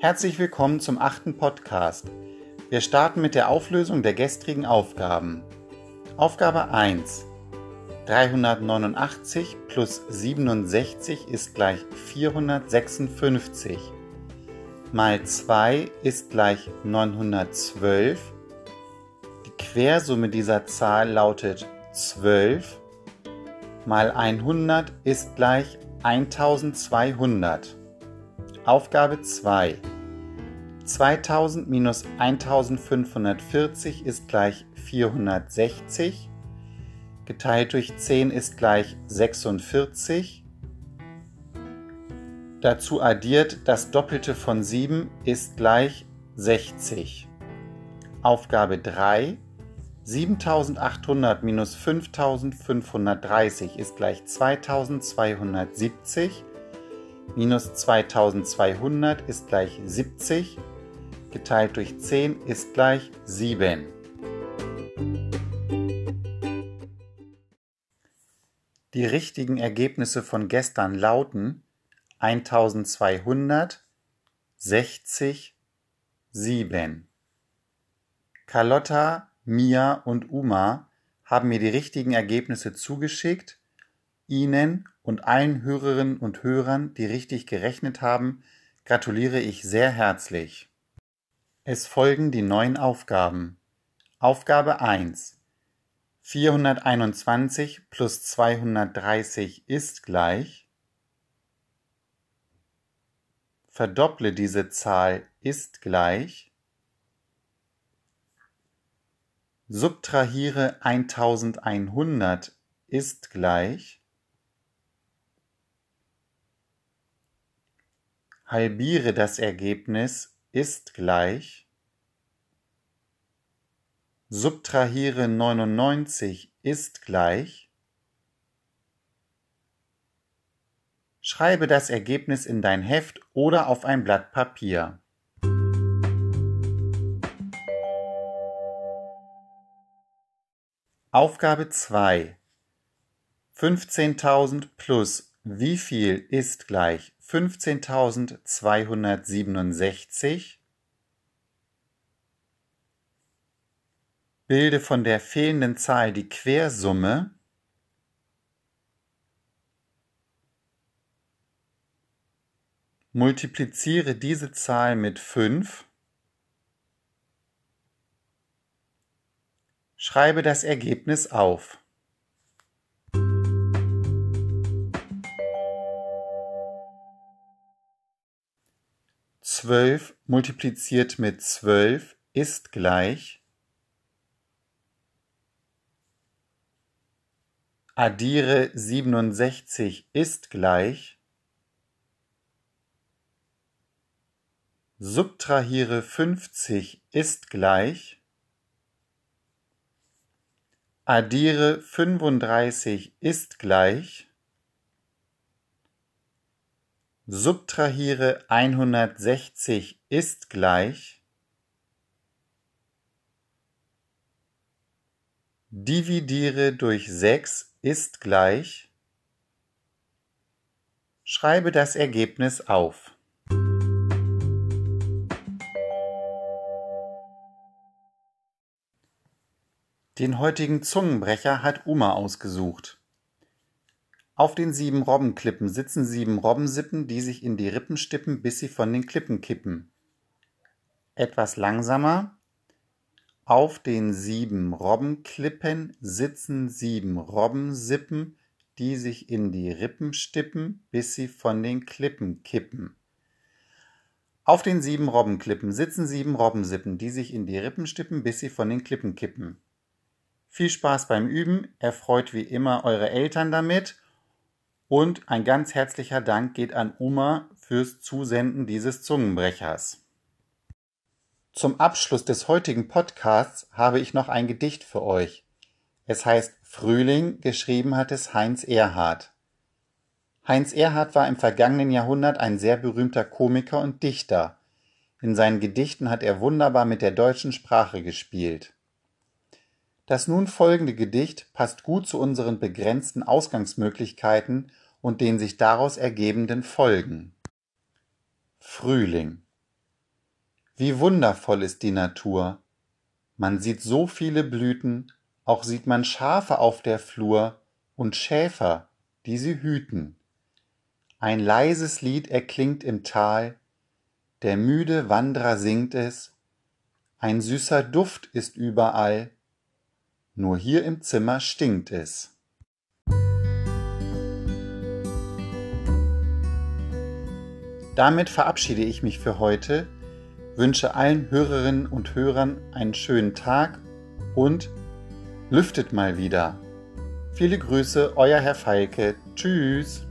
Herzlich willkommen zum achten Podcast. Wir starten mit der Auflösung der gestrigen Aufgaben. Aufgabe 1. 389 plus 67 ist gleich 456. Mal 2 ist gleich 912. Die Quersumme dieser Zahl lautet 12. Mal 100 ist gleich 1200. Aufgabe 2. 2000 minus 1540 ist gleich 460. Geteilt durch 10 ist gleich 46. Dazu addiert das Doppelte von 7 ist gleich 60. Aufgabe 3. 7800 minus 5530 ist gleich 2270. Minus 2200 ist gleich 70. Geteilt durch 10 ist gleich 7. Die richtigen Ergebnisse von gestern lauten 1200, 60, 7. Carlotta, Mia und Uma haben mir die richtigen Ergebnisse zugeschickt. Ihnen und allen Hörerinnen und Hörern, die richtig gerechnet haben, gratuliere ich sehr herzlich. Es folgen die neuen Aufgaben. Aufgabe 1. 421 plus 230 ist gleich. Verdopple diese Zahl ist gleich. Subtrahiere 1100 ist gleich. Halbiere das Ergebnis ist gleich subtrahiere 99 ist gleich Schreibe das Ergebnis in dein Heft oder auf ein Blatt Papier. Aufgabe 2 15.000 plus wie viel ist gleich 15.267? Bilde von der fehlenden Zahl die Quersumme Multipliziere diese Zahl mit 5. Schreibe das Ergebnis auf. Zwölf multipliziert mit zwölf ist gleich Addiere 67 ist gleich Subtrahiere 50 ist gleich Addiere 35 ist gleich Subtrahiere 160 ist gleich Dividiere durch 6 ist gleich Schreibe das Ergebnis auf. Den heutigen Zungenbrecher hat Uma ausgesucht. Auf den sieben Robbenklippen sitzen sieben Robbensippen, die sich in die Rippen stippen, bis sie von den Klippen kippen. Etwas langsamer auf den sieben Robbenklippen sitzen sieben Robbensippen, die sich in die Rippen stippen, bis sie von den Klippen kippen. Auf den sieben Robbenklippen sitzen sieben Robbensippen, die sich in die Rippen stippen, bis sie von den Klippen kippen. Viel Spaß beim Üben, erfreut wie immer eure Eltern damit und ein ganz herzlicher Dank geht an Uma fürs Zusenden dieses Zungenbrechers. Zum Abschluss des heutigen Podcasts habe ich noch ein Gedicht für euch. Es heißt Frühling, geschrieben hat es Heinz Erhardt. Heinz Erhardt war im vergangenen Jahrhundert ein sehr berühmter Komiker und Dichter. In seinen Gedichten hat er wunderbar mit der deutschen Sprache gespielt. Das nun folgende Gedicht passt gut zu unseren begrenzten Ausgangsmöglichkeiten und den sich daraus ergebenden Folgen. Frühling Wie wundervoll ist die Natur. Man sieht so viele Blüten, auch sieht man Schafe auf der Flur und Schäfer, die sie hüten. Ein leises Lied erklingt im Tal, der müde Wandrer singt es, ein süßer Duft ist überall, nur hier im Zimmer stinkt es. Damit verabschiede ich mich für heute, wünsche allen Hörerinnen und Hörern einen schönen Tag und lüftet mal wieder. Viele Grüße, euer Herr Feilke. Tschüss.